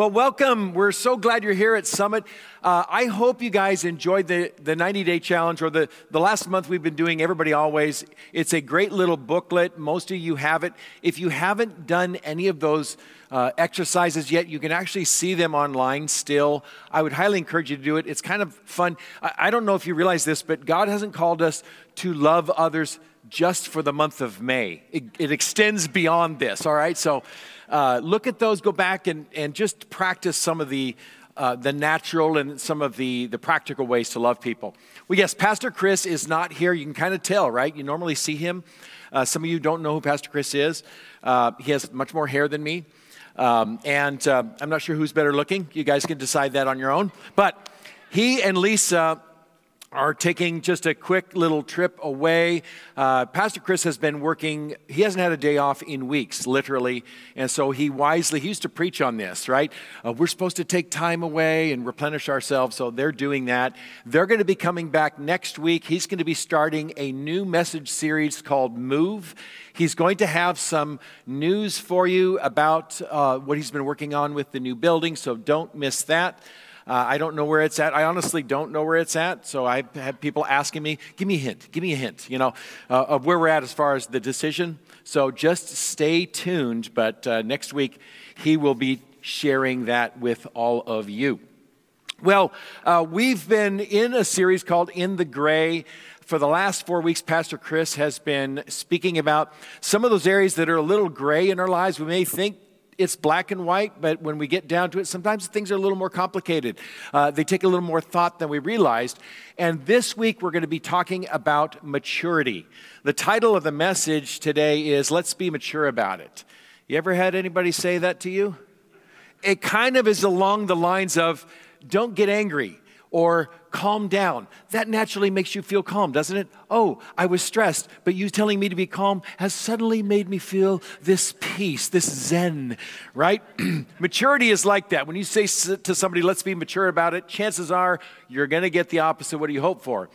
Well, welcome. We're so glad you're here at Summit. Uh, I hope you guys enjoyed the, the 90 day challenge or the, the last month we've been doing Everybody Always. It's a great little booklet. Most of you have it. If you haven't done any of those uh, exercises yet, you can actually see them online still. I would highly encourage you to do it. It's kind of fun. I, I don't know if you realize this, but God hasn't called us to love others just for the month of May, it, it extends beyond this, all right? So, uh, look at those, go back and, and just practice some of the, uh, the natural and some of the, the practical ways to love people. Well, yes, Pastor Chris is not here. You can kind of tell, right? You normally see him. Uh, some of you don't know who Pastor Chris is. Uh, he has much more hair than me. Um, and uh, I'm not sure who's better looking. You guys can decide that on your own. But he and Lisa are taking just a quick little trip away. Uh, Pastor Chris has been working, he hasn't had a day off in weeks, literally. And so he wisely, he used to preach on this, right? Uh, we're supposed to take time away and replenish ourselves. So they're doing that. They're going to be coming back next week. He's going to be starting a new message series called Move. He's going to have some news for you about uh, what he's been working on with the new building. So don't miss that. Uh, I don't know where it's at. I honestly don't know where it's at. So I have people asking me, give me a hint, give me a hint, you know, uh, of where we're at as far as the decision. So just stay tuned. But uh, next week, he will be sharing that with all of you. Well, uh, we've been in a series called In the Gray for the last four weeks, Pastor Chris has been speaking about some of those areas that are a little gray in our lives. We may think it's black and white, but when we get down to it, sometimes things are a little more complicated. Uh, they take a little more thought than we realized. And this week, we're going to be talking about maturity. The title of the message today is Let's Be Mature About It. You ever had anybody say that to you? It kind of is along the lines of don't get angry or calm down. That naturally makes you feel calm, doesn't it? Oh, I was stressed, but you telling me to be calm has suddenly made me feel this peace, this zen, right? Maturity is like that. When you say to somebody, let's be mature about it, chances are you're going to get the opposite. What do you hope for?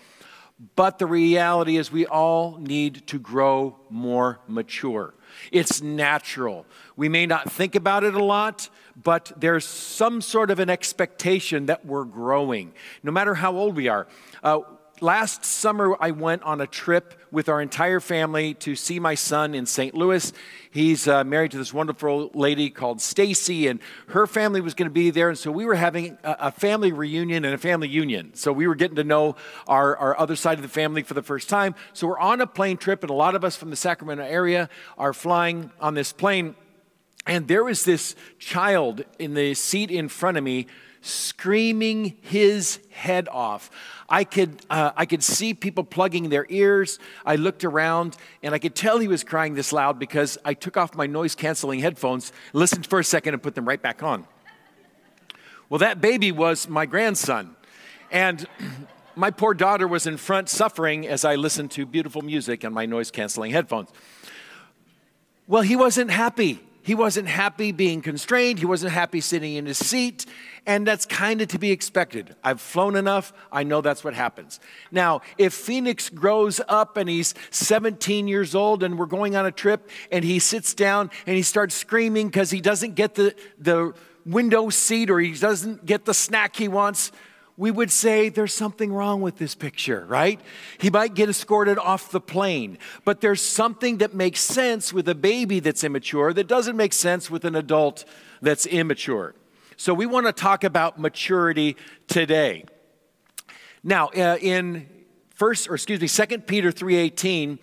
But the reality is, we all need to grow more mature. It's natural. We may not think about it a lot, but there's some sort of an expectation that we're growing, no matter how old we are. Uh, last summer, I went on a trip with our entire family to see my son in St. Louis. He's uh, married to this wonderful lady called Stacy, and her family was going to be there. And so we were having a, a, family reunion and a family union. So we were getting to know our, our other side of the family for the first time. So we're on a plane trip, and a lot of us from the Sacramento area are flying on this plane. And there was this child in the seat in front of me screaming his head off. I could, uh, I could see people plugging their ears. I looked around and I could tell he was crying this loud because I took off my noise canceling headphones, listened for a second, and put them right back on. Well, that baby was my grandson. And my poor daughter was in front suffering as I listened to beautiful music on my noise canceling headphones. Well, he wasn't happy. He wasn't happy being constrained. He wasn't happy sitting in his seat. And that's kind of to be expected. I've flown enough. I know that's what happens. Now, if Phoenix grows up and he's 17 years old and we're going on a trip and he sits down and he starts screaming because he doesn't get the, the window seat or he doesn't get the snack he wants, we would say there's something wrong with this picture, right? He might get escorted off the plane, but there's something that makes sense with a baby that's immature that doesn't make sense with an adult that's immature. So we want to talk about maturity today. Now, uh, in first or excuse me, 2 Peter 3:18,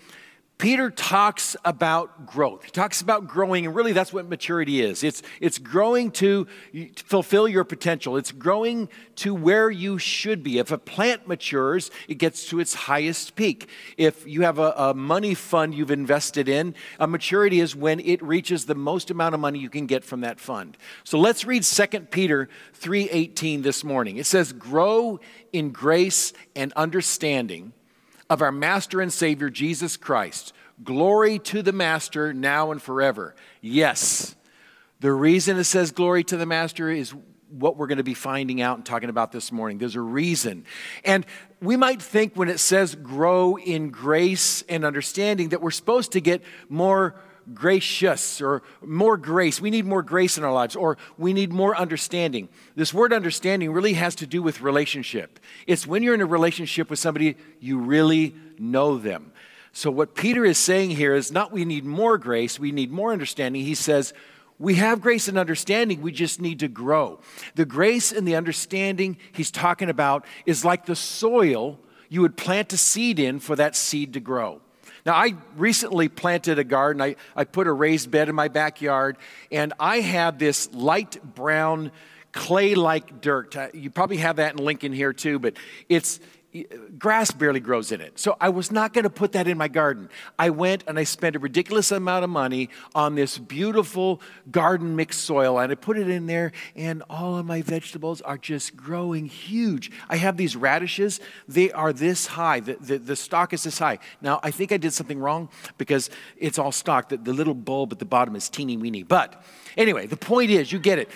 Peter talks about growth. He talks about growing, and really that's what maturity is. It's, it's growing to fulfill your potential, it's growing to where you should be. If a plant matures, it gets to its highest peak. If you have a, a money fund you've invested in, a maturity is when it reaches the most amount of money you can get from that fund. So let's read 2 Peter 3:18 this morning. It says, Grow in grace and understanding of our Master and Savior Jesus Christ. Glory to the Master now and forever. Yes, the reason it says glory to the Master is what we're going to be finding out and talking about this morning. There's a reason. And we might think when it says grow in grace and understanding that we're supposed to get more gracious or more grace. We need more grace in our lives or we need more understanding. This word understanding really has to do with relationship. It's when you're in a relationship with somebody, you really know them. So, what Peter is saying here is not we need more grace, we need more understanding. He says, we have grace and understanding, we just need to grow. The grace and the understanding he's talking about is like the soil you would plant a seed in for that seed to grow. Now, I recently planted a garden. I, I put a raised bed in my backyard, and I have this light brown clay like dirt. Uh, you probably have that in Lincoln here too, but it's, grass barely grows in it. So I was not going to put that in my garden. I went and I spent a ridiculous amount of money on this beautiful garden mixed soil and I put it in there and all of my vegetables are just growing huge. I have these radishes. They are this high. The, the, the stalk is this high. Now, I think I did something wrong because it's all stalk. The, the little bulb at the bottom is teeny weeny. But anyway, the point is, you get it.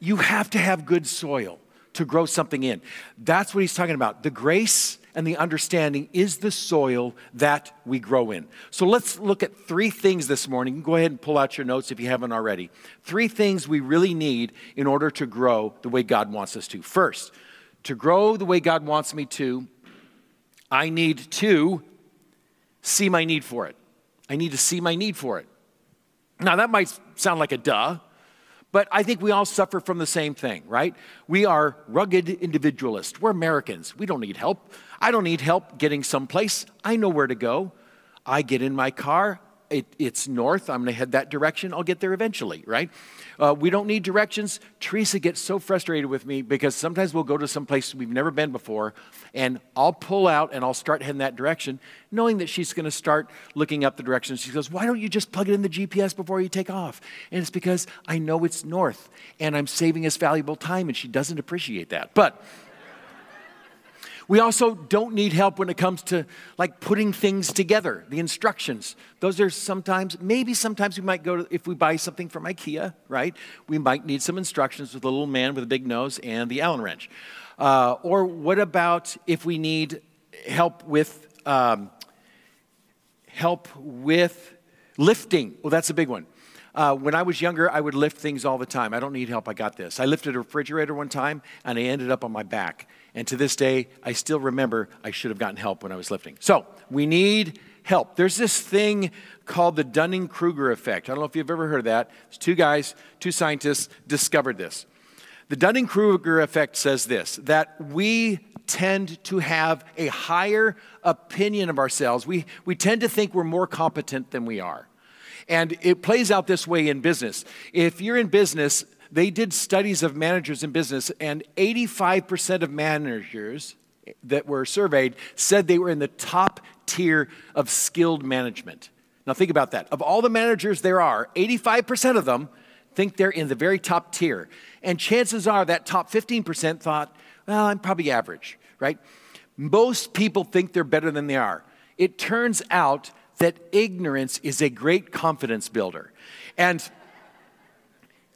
You have to have good soil to grow something in. That's what he's talking about. The grace and the understanding is the soil that we grow in. So let's look at three things this morning. Go ahead and pull out your notes if you haven't already. Three things we really need in order to grow the way God wants us to. First, to grow the way God wants me to, I need to see my need for it. I need to see my need for it. Now, that might sound like a duh. But I think we all suffer from the same thing, right? We are rugged individualists. We're Americans. We don't need help. I don't need help getting someplace. I know where to go. I get in my car it, it's north. I'm going to head that direction. I'll get there eventually, right? Uh, we don't need directions. Teresa gets so frustrated with me because sometimes we'll go to some place we've never been before, and I'll pull out and I'll start heading that direction, knowing that she's going to start looking up the directions. She goes, Why don't you just plug it in the GPS before you take off? And it's because I know it's north and I'm saving us valuable time, and she doesn't appreciate that. But we also don't need help when it comes to like putting things together, the instructions. Those are sometimes, maybe sometimes we might go to, if we buy something from IKEA, right? We might need some instructions with a little man with a big nose and the Allen wrench. Uh, or what about if we need help with, um, help with lifting? Well, that's a big one. Uh, when I was younger, I would lift things all the time. I don't need help, I got this. I lifted a refrigerator one time and I ended up on my back. And to this day, I still remember I should have gotten help when I was lifting. So we need help. There's this thing called the Dunning Kruger effect. I don't know if you've ever heard of that. It's two guys, two scientists discovered this. The Dunning Kruger effect says this that we tend to have a higher opinion of ourselves. We, we tend to think we're more competent than we are. And it plays out this way in business. If you're in business, they did studies of managers in business, and 85% of managers that were surveyed said they were in the top tier of skilled management. Now, think about that. Of all the managers there are, 85% of them think they're in the very top tier. And chances are that top 15% thought, well, I'm probably average, right? Most people think they're better than they are. It turns out that ignorance is a great confidence builder. And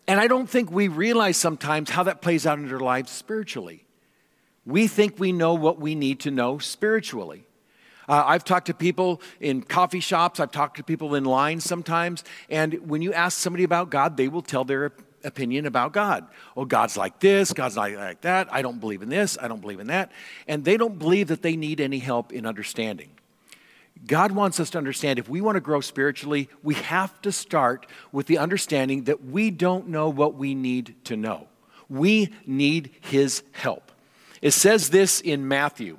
and I don't think we realize sometimes how that plays out in our lives spiritually. We think we know what we need to know spiritually. Uh, I've talked to people in coffee shops, I've talked to people in lines sometimes, and when you ask somebody about God, they will tell their opinion about God. Oh, God's like this, God's like, like that, I don't believe in this, I don't believe in that. And they don't believe that they need any help in understanding. God wants us to understand if we want to grow spiritually, we have to start with the understanding that we don't know what we need to know. We need His help. It says this in Matthew.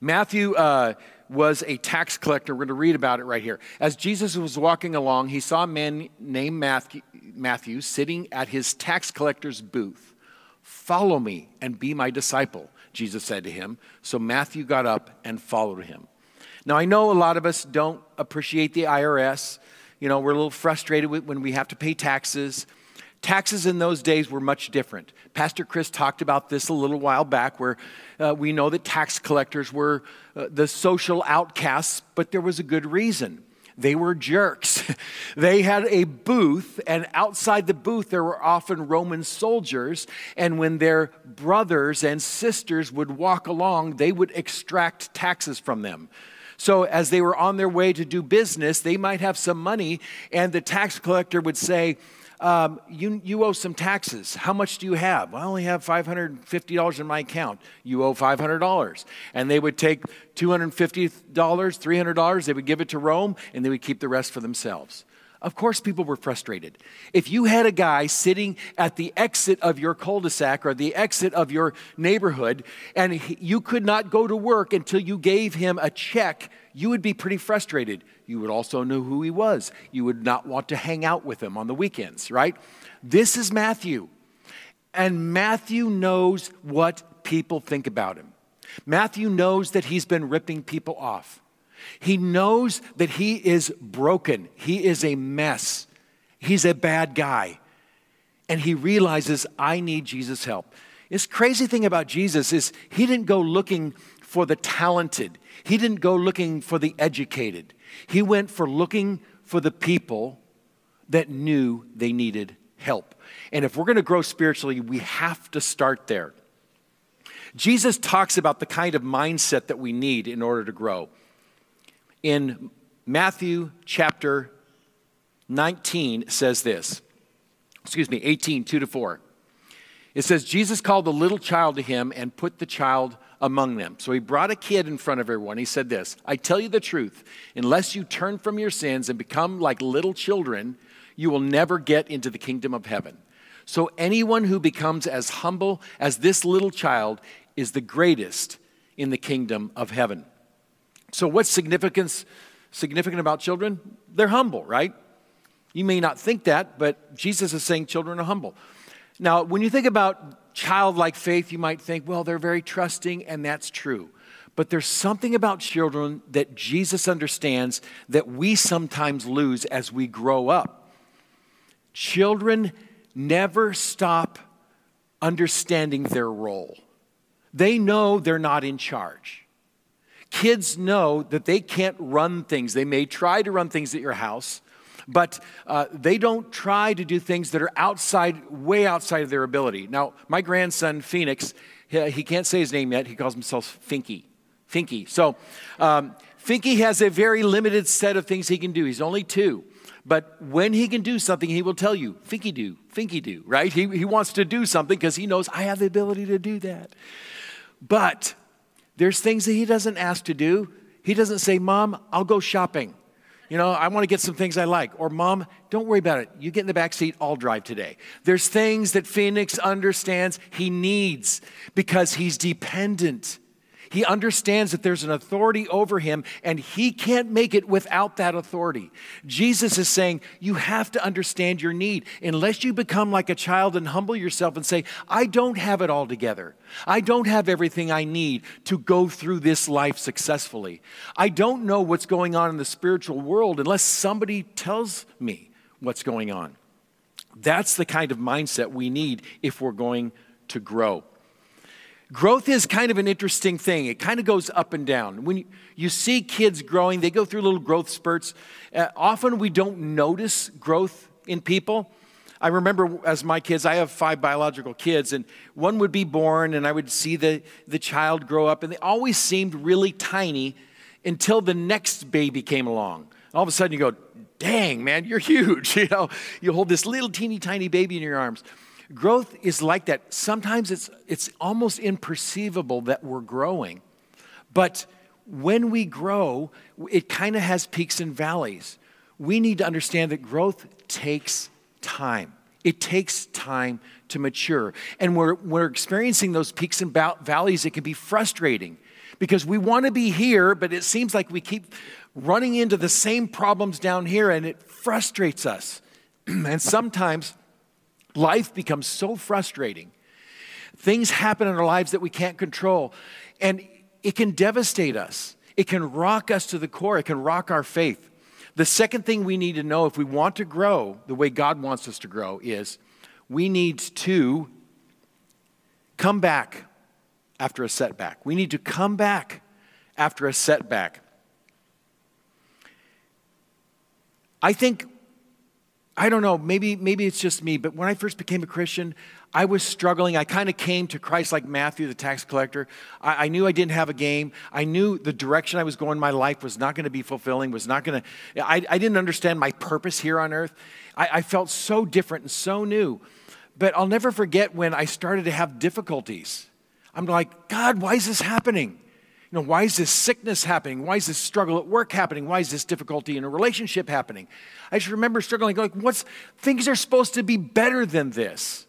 Matthew uh, was a tax collector. We're going to read about it right here. As Jesus was walking along, he saw a man named Matthew, Matthew sitting at his tax collector's booth. Follow me and be my disciple, Jesus said to him. So Matthew got up and followed him. Now, I know a lot of us don't appreciate the IRS. You know, we're a little frustrated when we have to pay taxes. Taxes in those days were much different. Pastor Chris talked about this a little while back, where uh, we know that tax collectors were uh, the social outcasts, but there was a good reason. They were jerks. they had a booth, and outside the booth, there were often Roman soldiers. And when their brothers and sisters would walk along, they would extract taxes from them. So, as they were on their way to do business, they might have some money, and the tax collector would say, um, you, you owe some taxes. How much do you have? Well, I only have $550 in my account. You owe $500. And they would take $250, $300, they would give it to Rome, and they would keep the rest for themselves. Of course, people were frustrated. If you had a guy sitting at the exit of your cul de sac or the exit of your neighborhood, and you could not go to work until you gave him a check, you would be pretty frustrated. You would also know who he was. You would not want to hang out with him on the weekends, right? This is Matthew. And Matthew knows what people think about him. Matthew knows that he's been ripping people off. He knows that he is broken, he is a mess, he's a bad guy. And he realizes, I need Jesus' help. This crazy thing about Jesus is he didn't go looking for the talented, he didn't go looking for the educated. He went for looking for the people that knew they needed help. And if we're going to grow spiritually, we have to start there. Jesus talks about the kind of mindset that we need in order to grow in Matthew chapter 19 says this. Excuse me, 18, 2 to 4. It says, Jesus called the little child to him and put the child among them. So he brought a kid in front of everyone. He said this I tell you the truth, unless you turn from your sins and become like little children, you will never get into the kingdom of heaven. So anyone who becomes as humble as this little child is the greatest in the kingdom of heaven. So, what's significance, significant about children? They're humble, right? You may not think that, but Jesus is saying children are humble. Now, when you think about childlike faith, you might think, well, they're very trusting, and that's true. But there's something about children that Jesus understands that we sometimes lose as we grow up. Children never stop understanding their role, they know they're not in charge. Kids know that they can't run things. They may try to run things at your house, but uh, they don't try to do things that are outside, way outside of their ability. Now, my grandson, Phoenix, he, can't say his name yet. He calls himself Finky. Finky. So, um, Finky has a very limited set of things he can do. He's only two. But when he can do something, he will tell you, Finky do, Finky do, right? He, he wants to do something because he knows I have the ability to do that. But there's things that he doesn't ask to do. He doesn't say, Mom, I'll go shopping. You know, I want to get some things I like. Or, Mom, don't worry about it. You get in the back seat, I'll drive today. There's things that Phoenix understands he needs because he's dependent. He understands that there's an authority over him and he can't make it without that authority. Jesus is saying, You have to understand your need. Unless you become like a child and humble yourself and say, I don't have it all together. I don't have everything I need to go through this life successfully. I don't know what's going on in the spiritual world unless somebody tells me what's going on. That's the kind of mindset we need if we're going to grow. Growth is kind of an interesting thing. It kind of goes up and down. When you, see kids growing, they go through little growth spurts. Uh, often we don't notice growth in people. I remember as my kids, I have five biological kids, and one would be born, and I would see the, the child grow up, and they always seemed really tiny until the next baby came along. All of a sudden, you go, dang, man, you're huge. You know, you hold this little teeny tiny baby in your arms. Growth is like that. Sometimes it's, it's almost imperceivable that we're growing. But when we grow, it kind of has peaks and valleys. We need to understand that growth takes time. It takes time to mature. And we're, we're experiencing those peaks and valleys. It can be frustrating because we want to be here, but it seems like we keep running into the same problems down here and it frustrates us. and sometimes Life becomes so frustrating. Things happen in our lives that we can't control, and it can devastate us. It can rock us to the core, it can rock our faith. The second thing we need to know if we want to grow the way God wants us to grow is we need to come back after a setback. We need to come back after a setback. I think I don't know, maybe, maybe it's just me, but when I first became a Christian, I was struggling. I kind of came to Christ like Matthew, the tax collector. I, I, knew I didn't have a game. I knew the direction I was going in my life was not going to be fulfilling, was not going to, I, I didn't understand my purpose here on earth. I, I felt so different and so new. But I'll never forget when I started to have difficulties. I'm like, God, why is this happening? You know, why is this sickness happening? Why is this struggle at work happening? Why is this difficulty in a relationship happening? I just remember struggling, like, what's things are supposed to be better than this.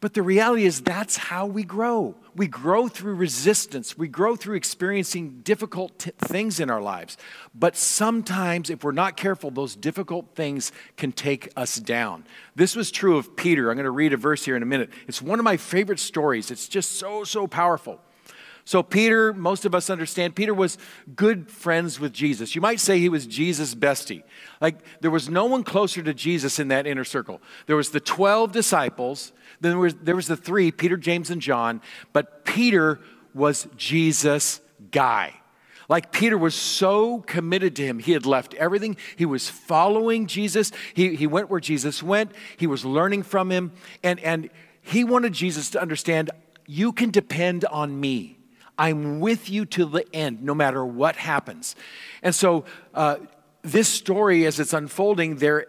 But the reality is, that's how we grow. We grow through resistance. We grow through experiencing difficult t- things in our lives. But sometimes, if we're not careful, those difficult things can take us down. This was true of Peter. I'm going to read a verse here in a minute. It's one of my favorite stories. It's just so, so powerful. So, Peter, most of us understand, Peter was good friends with Jesus. You might say he was Jesus' bestie. Like, there was no one closer to Jesus in that inner circle. There was the 12 disciples, then there was, there was the three, Peter, James, and John, but Peter was Jesus' guy. Like Peter was so committed to him. He had left everything. He was following Jesus. He, he went where Jesus went. He was learning from him. And, and he wanted Jesus to understand you can depend on me. I'm with you to the end, no matter what happens. And so, uh, this story, as it's unfolding, they're,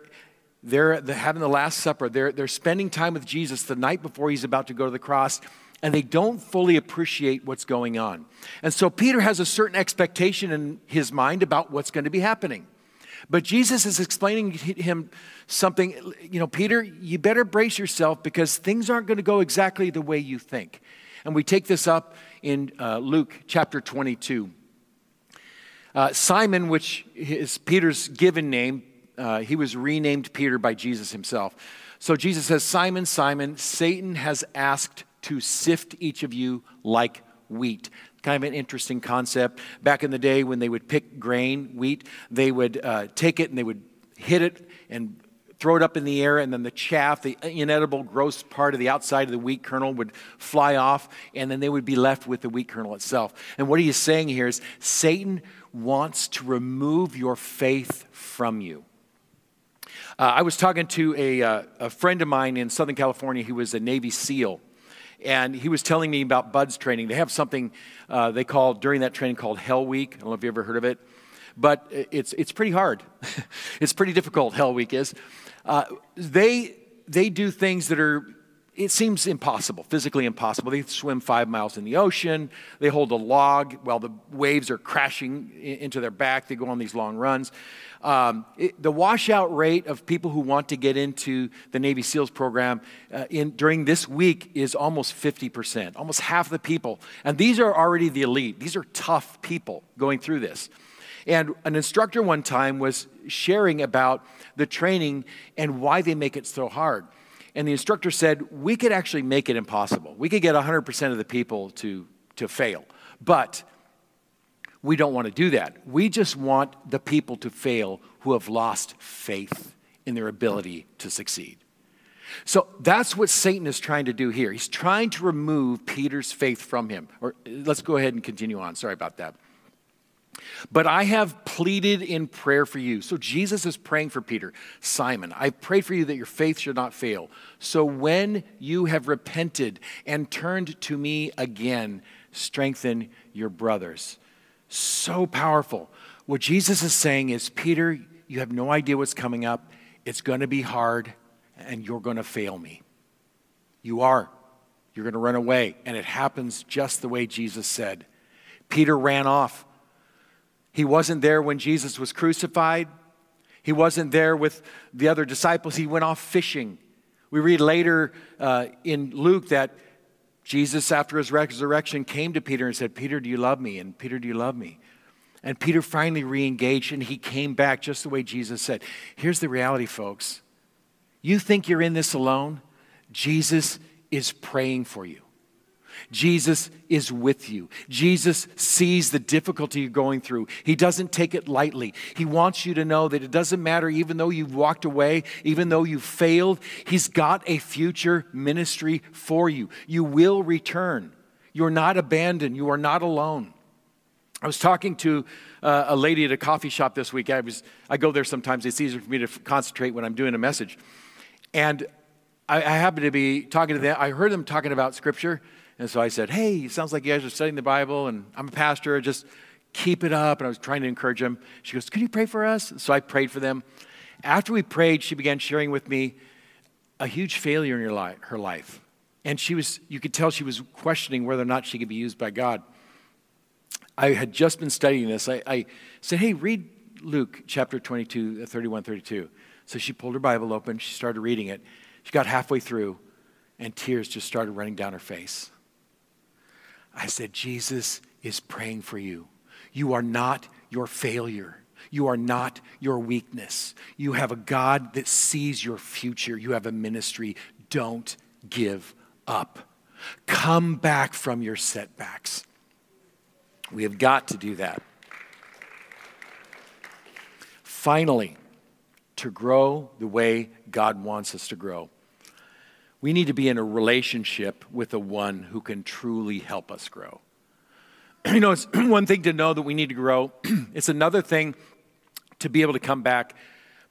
they're, having the Last Supper. They're, they're spending time with Jesus the night before he's about to go to the cross, and they don't fully appreciate what's going on. And so, Peter has a certain expectation in his mind about what's going to be happening. But Jesus is explaining to him something, you know, Peter, you better brace yourself because things aren't going to go exactly the way you think. And we take this up in uh, Luke chapter 22. Uh, Simon, which is Peter's given name, uh, he was renamed Peter by Jesus himself. So Jesus says, Simon, Simon, Satan has asked to sift each of you like wheat. Kind of an interesting concept. Back in the day when they would pick grain, wheat, they would uh, take it and they would hit it and throw it up in the air, and then the chaff, the inedible, gross part of the outside of the wheat kernel would fly off, and then they would be left with the wheat kernel itself. And what he is saying here is Satan wants to remove your faith from you. Uh, I was talking to a, uh, a friend of mine in Southern California. He was a Navy SEAL. And he was telling me about BUD/S training. They have something uh, they call during that training called Hell Week. I don't know if you ever heard of it, but it's, it's pretty hard. it's pretty difficult, Hell Week is. Uh, they, they do things that are, it seems impossible, physically impossible. They swim five miles in the ocean. They hold a log while the waves are crashing into their back. They go on these long runs. Um, it, the washout rate of people who want to get into the Navy SEALs program uh, in, during this week is almost 50%, almost half the people. And these are already the elite. These are tough people going through this. And an instructor one time was sharing about the training and why they make it so hard. And the instructor said, We could actually make it impossible. We could get 100% of the people to, to fail. But we don't want to do that. We just want the people to fail who have lost faith in their ability to succeed. So that's what Satan is trying to do here. He's trying to remove Peter's faith from him. Or let's go ahead and continue on. Sorry about that. But I have pleaded in prayer for you. So Jesus is praying for Peter. Simon, I pray for you that your faith should not fail. So when you have repented and turned to me again, strengthen your brothers. So powerful. What Jesus is saying is, Peter, you have no idea what's coming up. It's going to be hard, and you're going to fail me. You are. You're going to run away. And it happens just the way Jesus said. Peter ran off. He wasn't there when Jesus was crucified. He wasn't there with the other disciples. He went off fishing. We read later uh, in Luke that Jesus, after his resurrection, came to Peter and said, Peter, do you love me? And Peter, do you love me? And Peter finally re engaged and he came back just the way Jesus said. Here's the reality, folks. You think you're in this alone? Jesus is praying for you. Jesus is with you. Jesus sees the difficulty you're going through. He doesn't take it lightly. He wants you to know that it doesn't matter, even though you've walked away, even though you've failed, He's got a future ministry for you. You will return. You're not abandoned, you are not alone. I was talking to uh, a lady at a coffee shop this week. I, was, I go there sometimes. It's easier for me to f- concentrate when I'm doing a message. And I, I happened to be talking to them. I heard them talking about Scripture. And so I said, Hey, sounds like you guys are studying the Bible, and I'm a pastor. Just keep it up. And I was trying to encourage them. She goes, Could you pray for us? So I prayed for them. After we prayed, she began sharing with me a huge failure in her life, her life. And she was, you could tell she was questioning whether or not she could be used by God. I had just been studying this. I, I said, hey, read Luke chapter 22, uh, 31, 32. So she pulled her Bible open. She started reading it. She got halfway through, and tears just started running down her face. I said, Jesus is praying for you. You are not your failure. You are not your weakness. You have a God that sees your future. You have a ministry. Don't give up. Come back from your setbacks. We have got to do that. Finally, to grow the way God wants us to grow, we need to be in a relationship with the one who can truly help us grow. You know, it's one thing to know that we need to grow, it's another thing to be able to come back,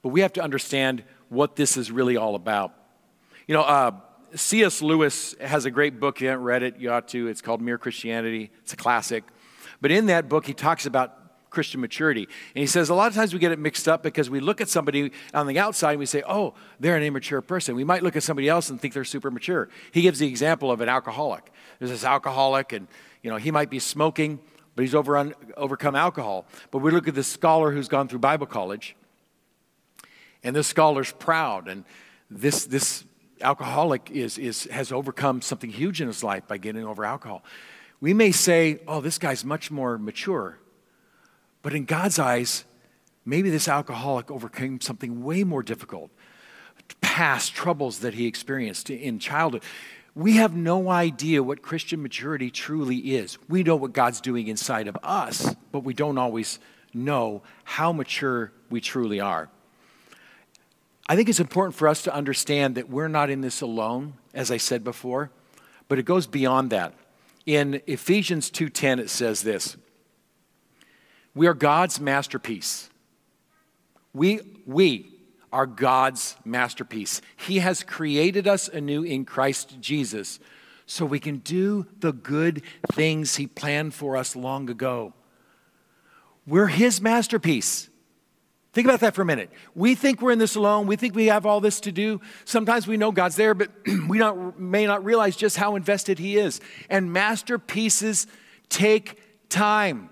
but we have to understand what this is really all about. You know, uh, C.S. Lewis has a great book. If you haven't read it, you ought to. It's called Mere Christianity. It's a classic. But in that book, he talks about Christian maturity. And he says a lot of times we get it mixed up because we look at somebody on the outside and we say, oh, they're an immature person. We might look at somebody else and think they're super mature. He gives the example of an alcoholic. There's this alcoholic, and you know he might be smoking, but he's over overcome alcohol. But we look at this scholar who's gone through Bible college, and this scholar's proud, and this this alcoholic is, is has overcome something huge in his life by getting over alcohol we may say, oh, this guy's much more mature. But in God's eyes, maybe this alcoholic overcame something way more difficult past troubles that he experienced in childhood. We have no idea what Christian maturity truly is. We know what God's doing inside of us, but we don't always know how mature we truly are. I think it's important for us to understand that we're not in this alone, as I said before, but it goes beyond that. In Ephesians 2:10 it says this. We are God's masterpiece. We we are God's masterpiece. He has created us anew in Christ Jesus so we can do the good things he planned for us long ago. We're his masterpiece. Think about that for a minute. We think we're in this alone. We think we have all this to do. Sometimes we know God's there, but we not, may not realize just how invested He is. And masterpieces take time.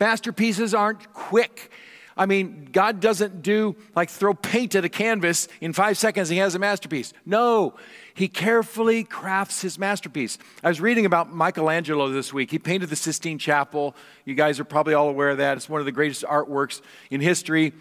Masterpieces aren't quick. I mean, God doesn't do like throw paint at a canvas in five seconds he has a masterpiece. No, he carefully crafts his masterpiece. I was reading about Michelangelo this week. He painted the Sistine Chapel. You guys are probably all aware of that. It's one of the greatest artworks in history.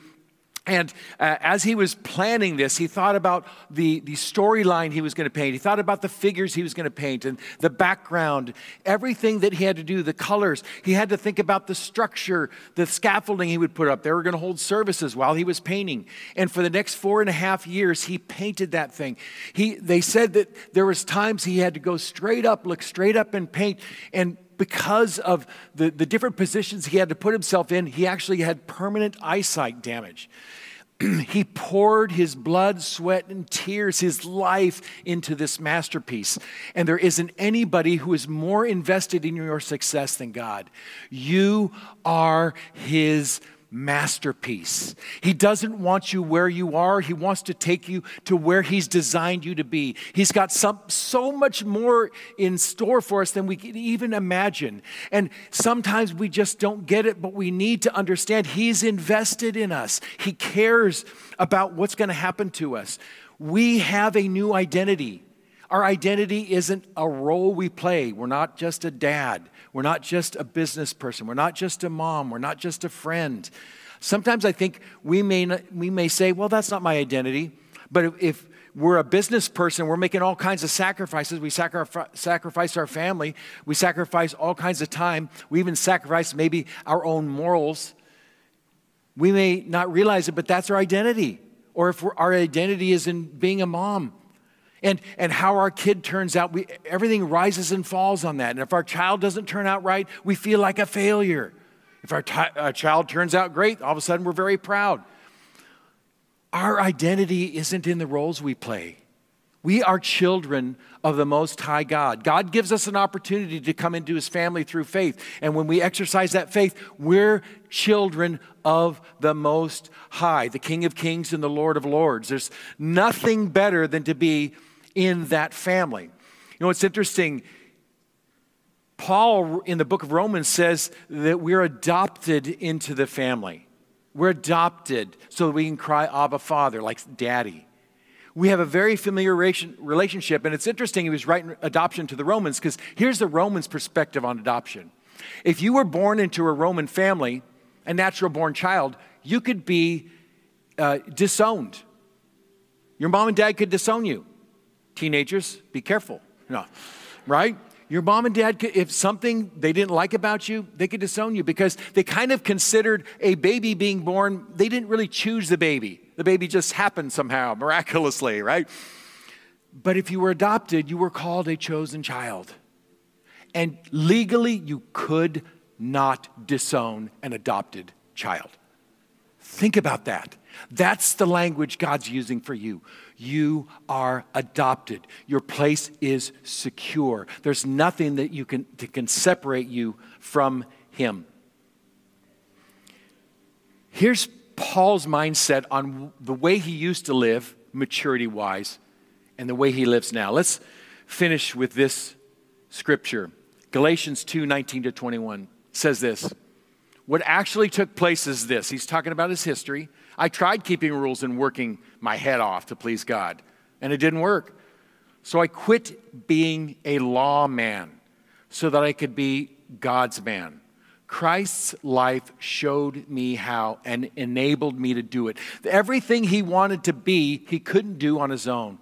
And uh, as he was planning this, he thought about the, the storyline he was going to paint. He thought about the figures he was going to paint and the background, everything that he had to do, the colors. He had to think about the structure, the scaffolding he would put up. They were going to hold services while he was painting. And for the next four and a half years, he painted that thing. He, they said that there was times he had to go straight up, look straight up and paint. And because of the, the different positions he had to put himself in, he actually had permanent eyesight damage. he poured his blood, sweat, and tears, his life into this masterpiece. And there isn't anybody who is more invested in your success than God. You are his masterpiece. He doesn't want you where you are. He wants to take you to where He's designed you to be. He's got some, so much more in store for us than we can even imagine. And sometimes we just don't get it, but we need to understand He's invested in us. He cares about what's going to happen to us. We have a new identity. Our identity isn't a role we play. We're not just a dad. We're not just a business person. We're not just a mom. We're not just a friend. Sometimes I think we may, not, we may say, well, that's not my identity. But if we're a business person, we're making all kinds of sacrifices. We sacrifice, sacrifice our family, we sacrifice all kinds of time, we even sacrifice maybe our own morals. We may not realize it, but that's our identity. Or if our identity is in being a mom, and, and how our kid turns out, we, everything rises and falls on that. And if our child doesn't turn out right, we feel like a failure. If our, t- our uh, child turns out great, all of a sudden we're very proud. Our identity isn't in the roles we play. We are children of the Most High God. God gives us an opportunity to come into His family through faith. And when we exercise that faith, we're children of the Most High, the King of Kings and the Lord of Lords. There's nothing better than to be in that family. You know, it's interesting. Paul in the book of Romans says that we're adopted into the family. We're adopted so that we can cry, Abba, Father, like daddy. We have a very familiar relationship, and it's interesting he was writing adoption to the Romans because here's the Romans' perspective on adoption. If you were born into a Roman family, a natural born child, you could be uh, disowned. Your mom and dad could disown you. Teenagers, be careful. No, right? Your mom and dad, could, if something they didn't like about you, they could disown you because they kind of considered a baby being born, they didn't really choose the baby. The baby just happened somehow, miraculously, right? But if you were adopted, you were called a chosen child. And legally, you could not disown an adopted child. Think about that. That's the language God's using for you. You are adopted. Your place is secure. There's nothing that you can that can separate you from him. Here's Paul's mindset on the way he used to live, maturity wise, and the way he lives now. Let's finish with this scripture. Galatians 2 19 to 21 says this. What actually took place is this. He's talking about his history. I tried keeping rules and working my head off to please God, and it didn't work. So I quit being a lawman so that I could be God's man. Christ's life showed me how and enabled me to do it. Everything he wanted to be, he couldn't do on his own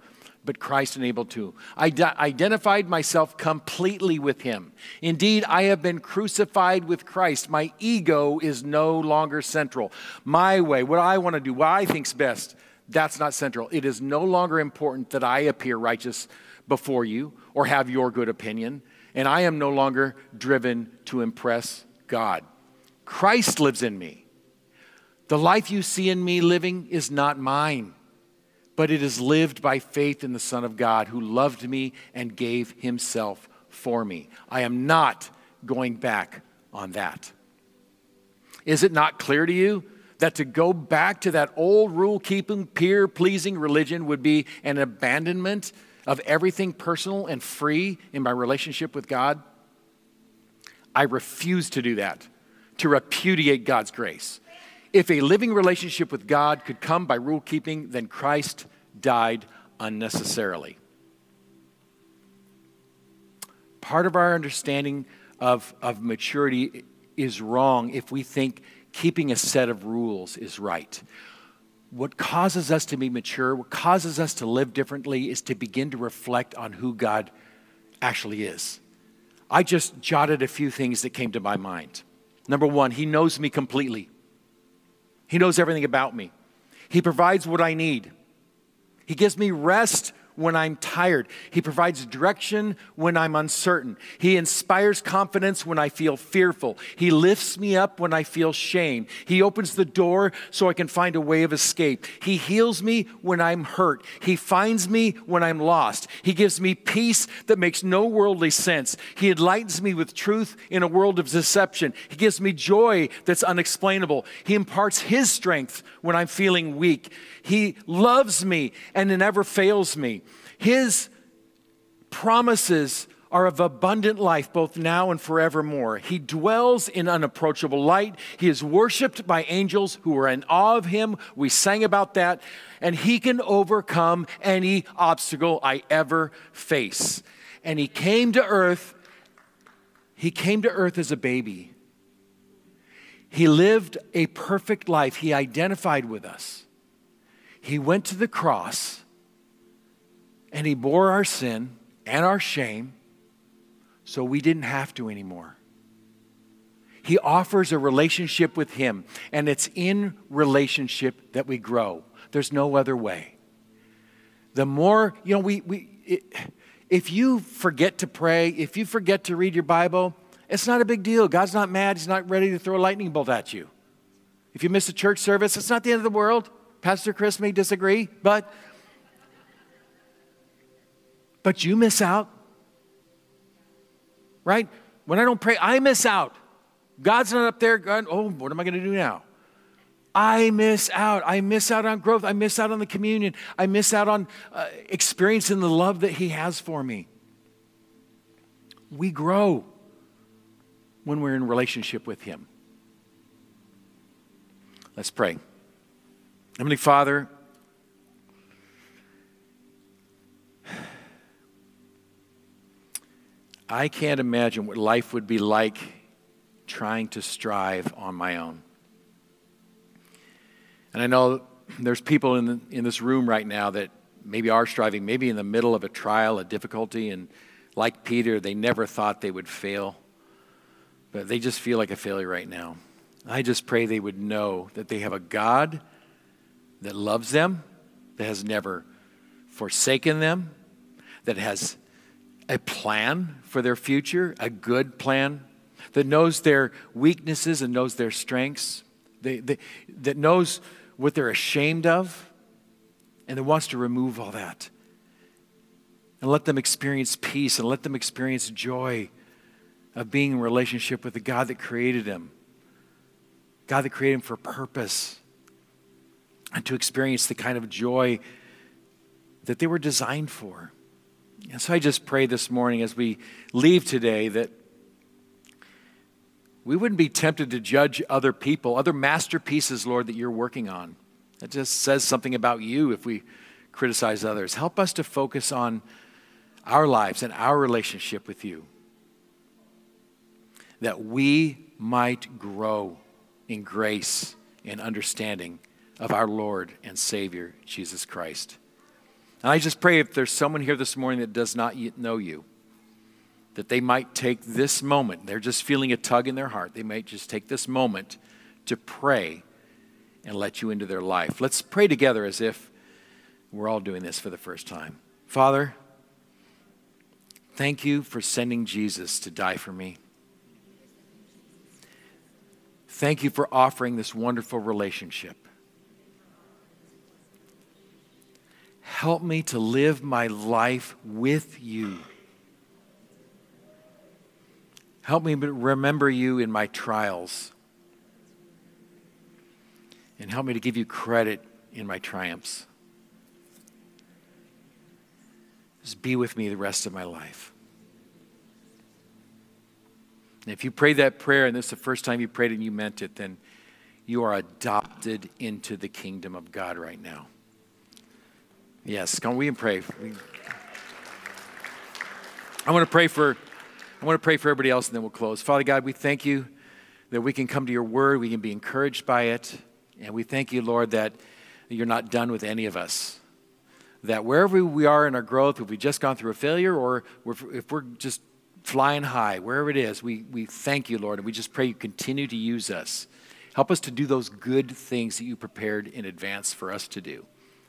but Christ enabled to. I identified myself completely with him. Indeed, I have been crucified with Christ. My ego is no longer central. My way, what I want to do, what I think's best, that's not central. It is no longer important that I appear righteous before you or have your good opinion, and I am no longer driven to impress God. Christ lives in me. The life you see in me living is not mine but it is lived by faith in the Son of God who loved me and gave himself for me. I am not going back on that. Is it not clear to you that to go back to that old rule keeping, peer pleasing religion would be an abandonment of everything personal and free in my relationship with God? I refuse to do that, to repudiate God's grace. If a living relationship with God could come by rule keeping, then Christ died unnecessarily. Part of our understanding of, of maturity is wrong if we think keeping a set of rules is right. What causes us to be mature, what causes us to live differently, is to begin to reflect on who God actually is. I just jotted a few things that came to my mind. Number one, He knows me completely. He knows everything about me. He provides what I need. He gives me rest when I'm tired. He provides direction when I'm uncertain. He inspires confidence when I feel fearful. He lifts me up when I feel shame. He opens the door so I can find a way of escape. He heals me when I'm hurt. He finds me when I'm lost. He gives me peace that makes no worldly sense. He enlightens me with truth in a world of deception. He gives me joy that's unexplainable. He imparts His strength when I'm feeling weak. He loves me and never fails me. His promises are of abundant life both now and forevermore. He dwells in unapproachable light. He is worshiped by angels who are in awe of him. We sang about that. And he can overcome any obstacle I ever face. And he came to earth. He came to earth as a baby. He lived a perfect life. He identified with us. He went to the cross and He bore our sin and our shame so we didn't have to anymore. He offers a relationship with Him, and it's in relationship that we grow. There's no other way. The more, you know, we, we it, if you forget to pray, if you forget to read your Bible, It's not a big deal. God's not mad. He's not ready to throw a lightning bolt at you. If you miss a church service, it's not the end of the world. Pastor Chris may disagree, but but you miss out. Right? When I don't pray, I miss out. God's not up there going, "Oh, what am I going to do now?" I miss out. I miss out on growth. I miss out on the communion. I miss out on uh, experiencing the love that He has for me. We grow when we're in relationship with Him. Let's pray. Heavenly Father, I can't imagine what life would be like trying to strive on my own. And I know there's people in, the, in this room right now that maybe are striving, maybe in the middle of a trial, a difficulty, and like Peter, they never thought they would fail, but they just feel like a failure right now. I just pray they would know that they have a God that loves them, that has never forsaken them, that has a plan for their future, a good plan, that knows their weaknesses and knows their strengths, they, they, that knows what they're ashamed of, and that wants to remove all that. And let them experience peace and let them experience joy of being in relationship with the God that created them God that created them for purpose and to experience the kind of joy that they were designed for. And so I just pray this morning as we leave today that we wouldn't be tempted to judge other people, other masterpieces, Lord, that you're working on. That just says something about you if we criticize others. Help us to focus on our lives and our relationship with you, that we might grow in grace and understanding of our Lord and Savior, Jesus Christ. And I just pray if there's someone here this morning that does not yet know you, that they might take this moment, they're just feeling a tug in their heart, they might just take this moment to pray and let you into their life. Let's pray together as if we're all doing this for the first time. Father, thank you for sending Jesus to die for me. Thank you for offering this wonderful relationship. Help me to live my life with you. Help me remember you in my trials. And help me to give you credit in my triumphs. Just be with me the rest of my life. And if you pray that prayer and this is the first time you prayed and you meant it, then you are adopted into the kingdom of God right now. Yes, come we pray. I want to pray for I want to pray for everybody else and then we'll close. Father God, we thank you that we can come to your word, we can be encouraged by it, and we thank you, Lord, that you're not done with any of us. That wherever we are in our growth, if we've just gone through a failure or if we're just flying high, wherever it is, we, we thank you, Lord, and we just pray you continue to use us. Help us to do those good things that you prepared in advance for us to do.